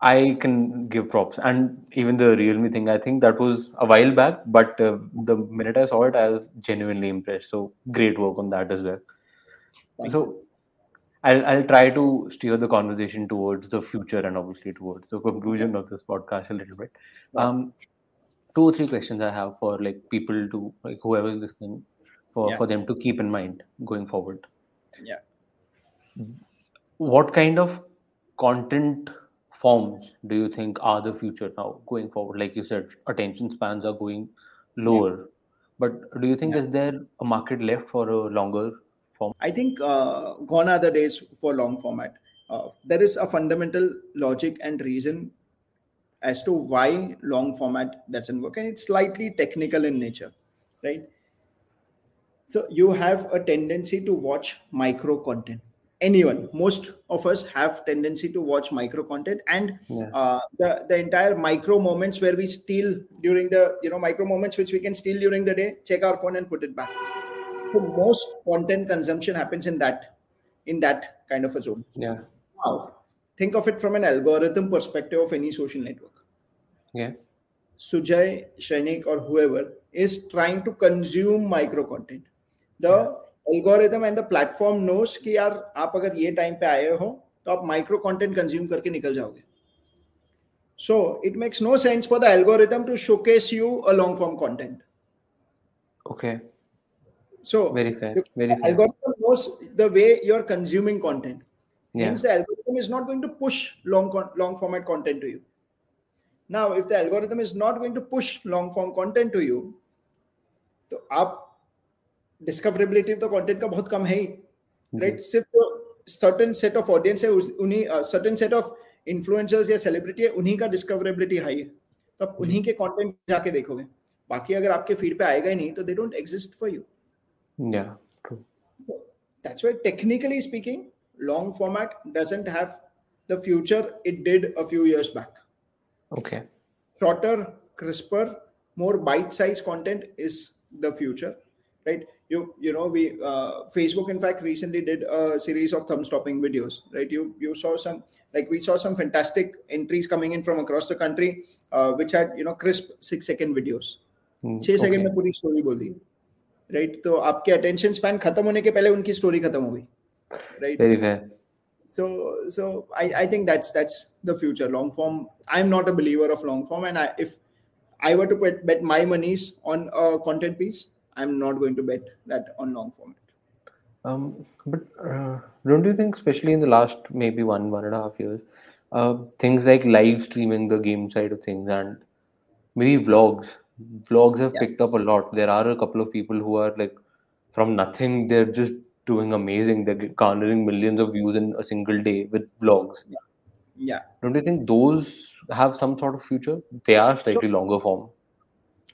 [SPEAKER 1] I can give props, and even the Realme thing. I think that was a while back, but uh, the minute I saw it, I was genuinely impressed. So great work on that as well.
[SPEAKER 2] Thank
[SPEAKER 1] So I'll I'll try to steer the conversation towards the future and obviously towards the conclusion of this podcast a little bit. Um, two or three questions I have for like people to like whoever's listening for
[SPEAKER 2] Yeah.
[SPEAKER 1] for them to keep in mind going forward.
[SPEAKER 2] yeah
[SPEAKER 1] What kind of content forms do you think are the future now going forward? Like you said, attention spans are going lower, but do you think
[SPEAKER 2] Yeah.
[SPEAKER 1] is there a market left for a longer
[SPEAKER 2] I think uh, gone are the days for long format. Uh, there is a fundamental logic and reason as to why long format doesn't work, and it's slightly technical in nature, right? So you have a tendency to watch micro content. Anyone, most of us have tendency to watch micro content, and
[SPEAKER 1] Yeah.
[SPEAKER 2] uh, the the entire micro moments where we steal during the you know micro moments which we can steal during the day, check our phone and put it back. So most content consumption happens in that in that kind of a zone.
[SPEAKER 1] Yeah.
[SPEAKER 2] Now, think of it from an algorithm perspective of any social network.
[SPEAKER 1] Yeah.
[SPEAKER 2] Sujay, Shrenik, or whoever is trying to consume micro content. The yeah. algorithm and the platform knows कि यार आप अगर ये time पे आए हो तो आप माइक्रो कंटेंट कंज्यूम करके निकल जाओगे so it makes no sense for the algorithm to showcase you a long form content
[SPEAKER 1] Okay.
[SPEAKER 2] So
[SPEAKER 1] Very fair. Very fair.
[SPEAKER 2] algorithm knows the way you're consuming content
[SPEAKER 1] Yeah.
[SPEAKER 2] Hence, the algorithm is not going to push long con- long format content to you. Now, if the algorithm is not going to push long form content to you, तो आप discoverability तो content का बहुत कम है ही right सिर्फ़ certain set of audience है उन्हीं सर्टेन सेट ऑफ़ इन्फ्लुएंसर्स या सेलिब्रिटी है उन्हीं का डिस्कवरेबिलिटी हाई है तो आप उन्हीं के कंटेंट जाके देखोगे बाकी अगर आपके फ़ीड पे आएगा ही नहीं तो they don't exist for you
[SPEAKER 1] Yeah. True.
[SPEAKER 2] that's why technically speaking long format doesn't have the future it did a few years back
[SPEAKER 1] Okay.
[SPEAKER 2] shorter crisper more bite sized content is the future right you you know we uh, facebook in fact recently did a series of thumb stopping videos right you you saw some like we saw some fantastic entries coming in from across the country uh, which had you know crisp 6 second videos
[SPEAKER 1] Hmm,
[SPEAKER 2] छह second
[SPEAKER 1] okay.
[SPEAKER 2] में पूरी story बोल दी right तो आपके attention span खत्म होने के पहले उनकी स्टोरी खत्म हो गई
[SPEAKER 1] right
[SPEAKER 2] so so I, I think that's that's the future long form i'm not a believer of long form and I, if i were to bet, bet my monies on a content piece i'm not going to bet that on long format
[SPEAKER 1] Um, but uh, don't you think, especially in the last maybe one one and a half years, uh, things like live streaming the game side of things and maybe vlogs, vlogs have
[SPEAKER 2] Yeah.
[SPEAKER 1] picked up a lot. There are a couple of people who are like from nothing, they're just doing amazing. They're garnering millions of views in a single day with vlogs.
[SPEAKER 2] yeah
[SPEAKER 1] Don't you think those have some sort of future? They are slightly longer form.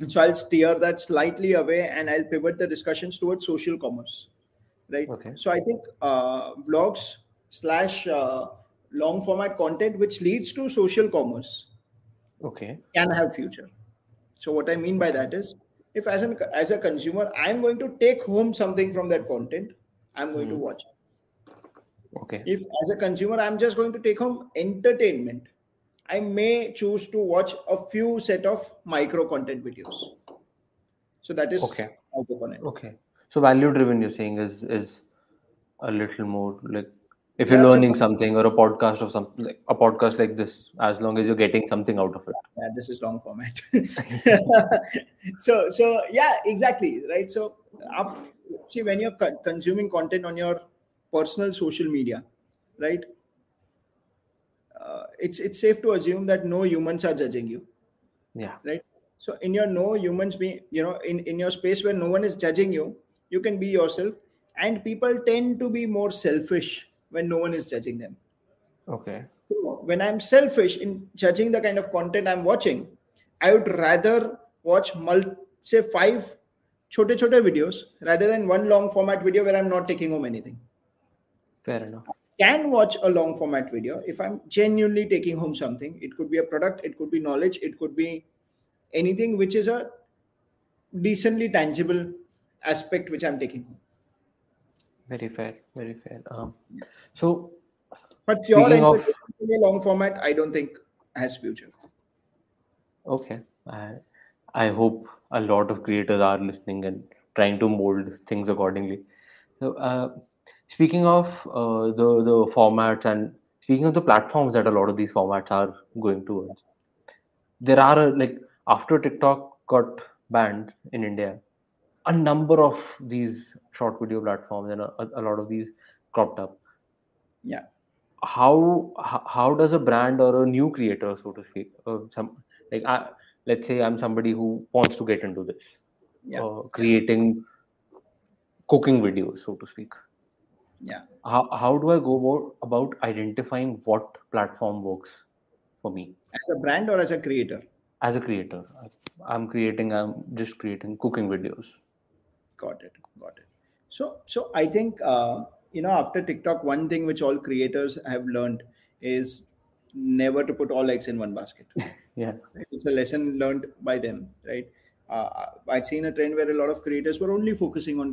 [SPEAKER 2] so i'll steer that slightly away and i'll pivot the discussions towards social commerce right
[SPEAKER 1] Okay.
[SPEAKER 2] so i think uh, vlogs slash uh, long format content which leads to social commerce
[SPEAKER 1] Okay.
[SPEAKER 2] can have future so what i mean by that is if as an as a consumer i'm going to take home something from that content i'm going to
[SPEAKER 1] Mhm.
[SPEAKER 2] watch
[SPEAKER 1] Okay.
[SPEAKER 2] if as a consumer i'm just going to take home entertainment i may choose to watch a few set of micro content videos so that is
[SPEAKER 1] Okay.
[SPEAKER 2] my take on it.
[SPEAKER 1] Okay. So value driven you're saying is is a little more like if you're learning something or a podcast of something like a podcast like this, as long as you're getting something out of it.
[SPEAKER 2] yeah this is long format. So so yeah exactly right? So up, see when you're co- consuming content on your personal social media right? Uh, it's it's safe to assume that no humans are judging you.
[SPEAKER 1] Yeah.
[SPEAKER 2] right? So in your no humans be you know in in your space where no one is judging you you can be yourself and people tend to be more selfish when no one is judging them
[SPEAKER 1] Okay.
[SPEAKER 2] when i'm selfish in judging the kind of content i'm watching i would rather watch mul- say five chote chote videos rather than one long format video where i'm not taking home anything
[SPEAKER 1] Fair enough.
[SPEAKER 2] I can watch a long format video if i'm genuinely taking home something it could be a product it could be knowledge it could be anything which is a decently tangible aspect which i'm taking home
[SPEAKER 1] Very fair. Very fair. Um, so
[SPEAKER 2] but pure
[SPEAKER 1] Speaking of-
[SPEAKER 2] entertainment in a long format i don't think has future
[SPEAKER 1] Okay. I I hope a lot of creators are listening and trying to mold things accordingly. So, uh, speaking of uh, the the formats and speaking of the platforms that a lot of these formats are going towards, there are uh, like after TikTok got banned in India, a number of these short video platforms and a, a lot of these cropped up.
[SPEAKER 2] yeah.
[SPEAKER 1] How how does a brand or a new creator so to speak uh, some like I, let's say i'm somebody who wants to get into this.
[SPEAKER 2] Yeah.
[SPEAKER 1] Uh, creating cooking videos so to speak.
[SPEAKER 2] Yeah.
[SPEAKER 1] How, how do i go about, about identifying what platform works for me?
[SPEAKER 2] As a brand or as a creator?
[SPEAKER 1] As a creator. I'm creating i'm just creating cooking videos
[SPEAKER 2] got it. Got it. So so i think uh, you know after tiktok one thing which all creators have learned is never to put all eggs in one basket.
[SPEAKER 1] Yeah.
[SPEAKER 2] It's a lesson learned by them right? Uh, i've seen a trend where a lot of creators were only focusing on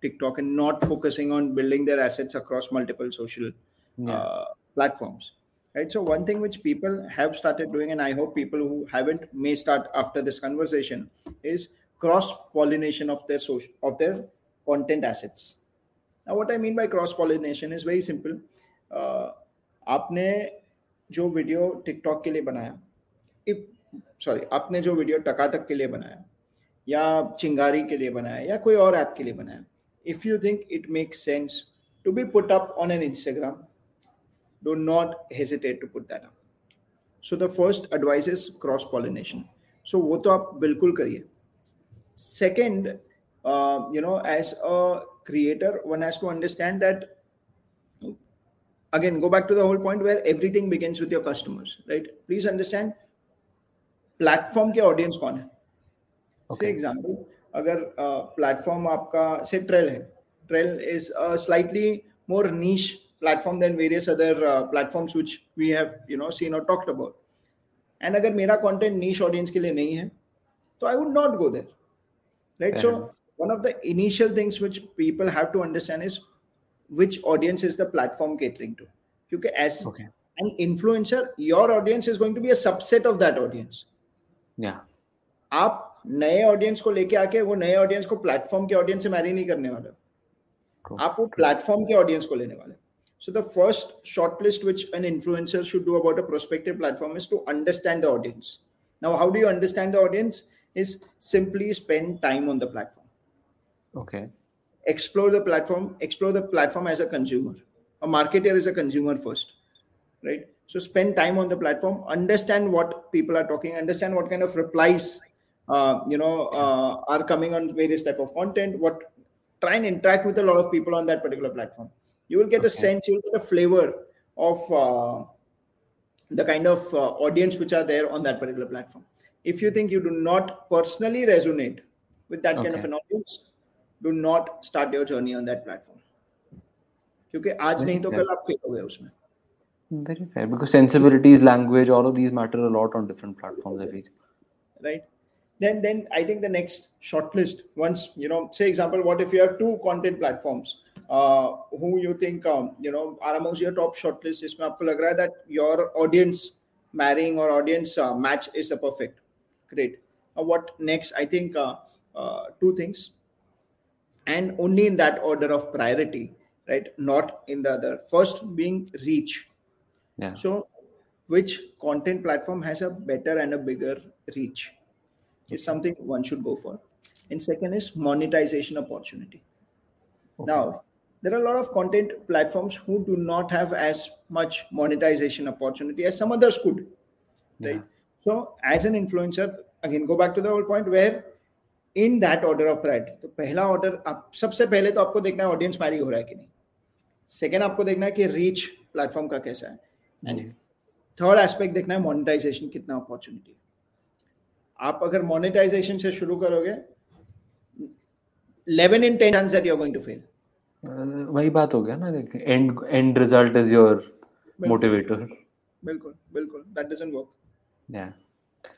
[SPEAKER 2] tiktok and not focusing on building their assets across multiple social
[SPEAKER 1] yeah.
[SPEAKER 2] uh, platforms right? So one thing which people have started doing and i hope people who haven't may start after this conversation is cross pollination of their social of their content assets now what i mean by cross pollination is very simple uh, आपने जो video TikTok के लिए बनाया if sorry आपने जो video टकाटक के लिए बनाया या चिंगारी के लिए बनाया या कोई और ऐप के लिए बनाया if you think it makes sense to be put up on an Instagram do not hesitate to put that up so the first advice is cross pollination so वो तो आप बिल्कुल करिए second uh, you know as a creator one has to understand that again go back to the whole point where everything begins with your customers right please understand platform के audience कौन है से
[SPEAKER 1] Okay.
[SPEAKER 2] Example अगर platform आपका से Trell है Trell is slightly more niche platform than various other uh, platforms which we have you know seen or talked about and अगर मेरा content niche audience के लिए नहीं है तो I would not go there right
[SPEAKER 1] Fair
[SPEAKER 2] so
[SPEAKER 1] enough.
[SPEAKER 2] one of the initial things which people have to understand is which audience is the platform catering to क्योंकि as
[SPEAKER 1] okay
[SPEAKER 2] an influencer your audience is going to be a subset of that audience
[SPEAKER 1] yeah
[SPEAKER 2] आप नए audience को लेके आके वो नए audience को platform के ऑडियंस से मैरी नहीं करने वाले
[SPEAKER 1] true,
[SPEAKER 2] आप वो
[SPEAKER 1] true.
[SPEAKER 2] प्लेटफॉर्म के ऑडियंस को लेने वाले so the first shortlist which an influencer should do about a prospective platform is to understand the audience now how do you understand the audience is simply spend time on the platform.
[SPEAKER 1] Okay.
[SPEAKER 2] Explore the platform explore the platform as a consumer. A marketer is a consumer first right? So spend time on the platform. Understand what people are talking understand what kind of replies uh, you know uh, are coming on various type of content. What try and interact with a lot of people on that particular platform. You will get a sense you will get a flavor of uh, the kind of uh, audience which are there on that particular platform if you think you do not personally resonate with that kind of
[SPEAKER 1] Okay.
[SPEAKER 2] an audience do not start your journey on that platform क्योंकि आज नहीं तो
[SPEAKER 1] Yeah.
[SPEAKER 2] कल आप fail हो गए उसमें
[SPEAKER 1] Very fair. Because sensibilities, language, all of these matter a lot on different platforms. I feel.
[SPEAKER 2] right then then i think the next shortlist once you know say example what if you have two content platforms uh who you think um, you know are amongst your top shortlist इसमें आपको लग रहा है that your audience marrying or audience uh, match is the perfect great uh, what next i think uh, uh, two things and only in that order of priority right not in the other first being reach
[SPEAKER 1] Yeah.
[SPEAKER 2] so, which content platform has a better and a bigger reach is something one should go for. And second is monetization opportunity.
[SPEAKER 1] Okay.
[SPEAKER 2] Now, there are a lot of content platforms who do not have as much monetization opportunity as some others could.
[SPEAKER 1] Yeah.
[SPEAKER 2] Right. So, as an influencer, again, go back to the whole point where in that order of priority, तो पहला order आप सबसे पहले तो आपको देखना है audience Mary हो रहा है कि नहीं। सेकेंड आपको देखना है कि रीच प्लेटफॉर्म का कैसा है। एंड. थर्ड एस्पेक्ट देखना है मोनेटाइजेशन कितना अपॉर्चुनिटी आप अगर मोनेटाइजेशन से शुरू करोगे 11 in 10 chance that you're going to fail
[SPEAKER 1] Uh, वही बात हो गया ना and end result is
[SPEAKER 2] your
[SPEAKER 1] motivator
[SPEAKER 2] बिल्कुल बिल्कुल। That doesn't work
[SPEAKER 1] Yeah.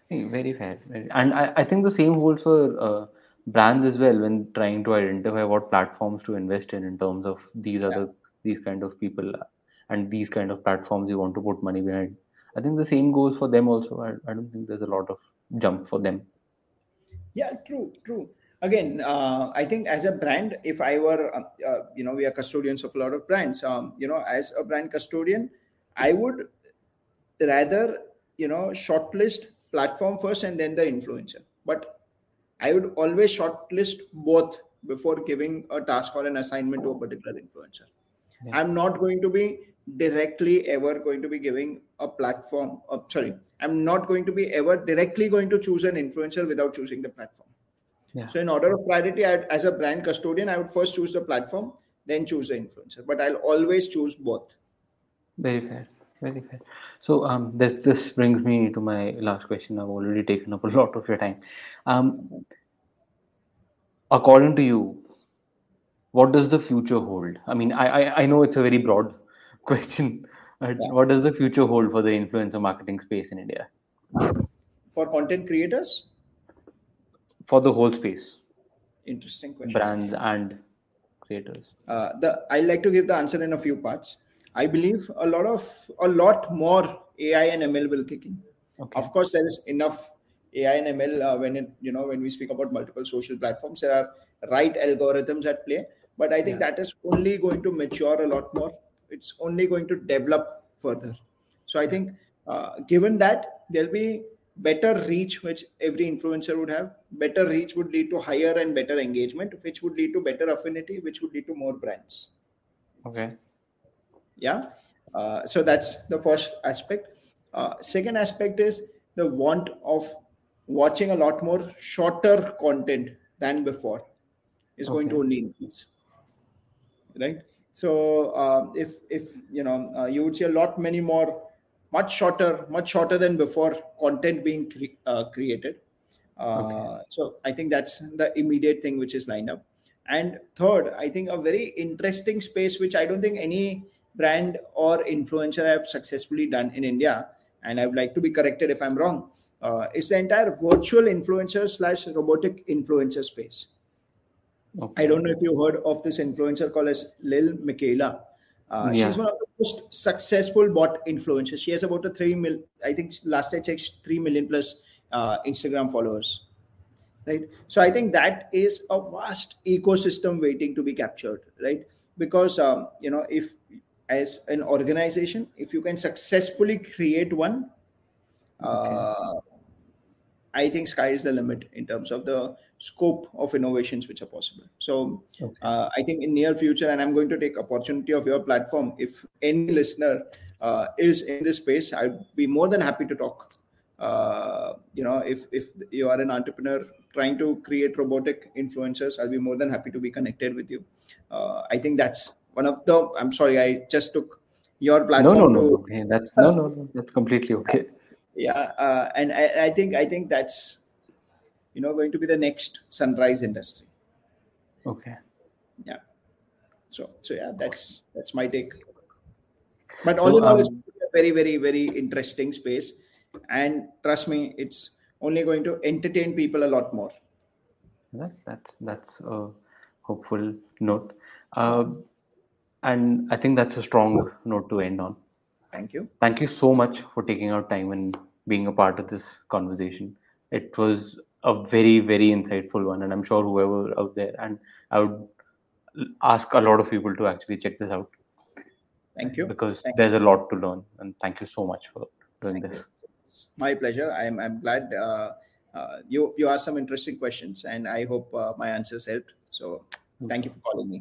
[SPEAKER 1] Hey, very fair. Very- And I, I think the same holds for uh, brands as well when trying to identify what platforms to invest in in terms of these
[SPEAKER 2] Yeah.
[SPEAKER 1] other these kind of people and these kind of platforms you want to put money behind. I think the same goes for them also. I, I don't think there's a lot of jump for them.
[SPEAKER 2] yeah true true again uh, i think as a brand if i were uh, uh, you know we are custodians of a lot of brands um, you know as a brand custodian i would rather you know shortlist platform first and then the influencer but i would always shortlist both before giving a task or an assignment to a particular influencer
[SPEAKER 1] Yeah.
[SPEAKER 2] i'm not going to be directly ever going to be giving a platform uh, sorry i'm not going to be ever directly going to choose an influencer without choosing the platform
[SPEAKER 1] Yeah.
[SPEAKER 2] so in order of priority I'd, as a brand custodian i would first choose the platform then choose the influencer but i'll always choose both
[SPEAKER 1] Very fair. Very fair. So um, this this brings me to my last question. I've already taken up a lot of your time. Um, according to you, what does the future hold? I mean, I I, I know it's a very broad question.
[SPEAKER 2] Yeah.
[SPEAKER 1] what does the future hold for the influencer marketing space in India?
[SPEAKER 2] for content creators
[SPEAKER 1] For the whole space,
[SPEAKER 2] interesting question
[SPEAKER 1] brands and creators.
[SPEAKER 2] uh, the i like to give the answer in a few parts i believe a lot of a lot more ai and ml will kick in
[SPEAKER 1] Okay.
[SPEAKER 2] of course there is enough ai and ml uh, when it you know when we speak about multiple social platforms there are right algorithms at play but i think
[SPEAKER 1] Yeah.
[SPEAKER 2] that is only going to mature a lot more it's only going to develop further so i think uh, given that there'll be better reach which every influencer would have better reach would lead to higher and better engagement which would lead to better affinity which would lead to more brands
[SPEAKER 1] Okay.
[SPEAKER 2] Yeah? Uh, so that's the first aspect. Uh, second aspect is the want of watching a lot more shorter content than before is going to only increase right? So uh, if if you know uh, you would see a lot many more much shorter much shorter than before content being cre- uh, created. Uh,
[SPEAKER 1] Okay.
[SPEAKER 2] so i think that's the immediate thing which is lined up. And third i think a very interesting space which i don't think any brand or influencer I have successfully done in india and i would like to be corrected if i'm wrong uh, is the entire virtual influencer slash robotic influencer space
[SPEAKER 1] Okay.
[SPEAKER 2] I don't know if you heard of this influencer called as Lil Miquela. Uh,
[SPEAKER 1] Yeah.
[SPEAKER 2] She's one of the most successful bot influencers. She has about a three mil. I think last I checked, three million plus uh, Instagram followers. Right. So I think that is a vast ecosystem waiting to be captured. Right. Because um, you know, if as an organization, if you can successfully create one, uh, I think sky is the limit in terms of the scope of innovations which are possible. So
[SPEAKER 1] Okay.
[SPEAKER 2] uh, I think in near future, and I'm going to take opportunity of your platform. If any listener uh, is in this space, I'd be more than happy to talk. Uh, you know, if if you are an entrepreneur trying to create robotic influencers, I'll be more than happy to be connected with you. Uh, I think that's one of the. I'm sorry, I just took your
[SPEAKER 1] No,
[SPEAKER 2] platform
[SPEAKER 1] no, no.
[SPEAKER 2] to
[SPEAKER 1] Okay, that's no, no, no. That's completely okay.
[SPEAKER 2] yeah uh, and I, I think i think that's you know going to be the next sunrise industry
[SPEAKER 1] okay
[SPEAKER 2] yeah so so yeah that's that's my take but all so, in all um, it's a very very very interesting space and trust me it's only going to entertain people a lot more
[SPEAKER 1] that's that's that's a hopeful note uh, and i think that's a strong note to end on.
[SPEAKER 2] Thank you.
[SPEAKER 1] Thank you so much for taking our time and being a part of this conversation. It was a very very insightful one and i'm sure whoever out there and i would ask a lot of people to actually check this out.
[SPEAKER 2] Thank you.
[SPEAKER 1] Because
[SPEAKER 2] thank
[SPEAKER 1] there's
[SPEAKER 2] you.
[SPEAKER 1] a lot to learn and thank you so much for doing
[SPEAKER 2] thank
[SPEAKER 1] this.
[SPEAKER 2] you. my pleasure. I'm, I'm glad uh, uh, you you asked some interesting questions and i hope uh, my answers helped. So thank you for calling me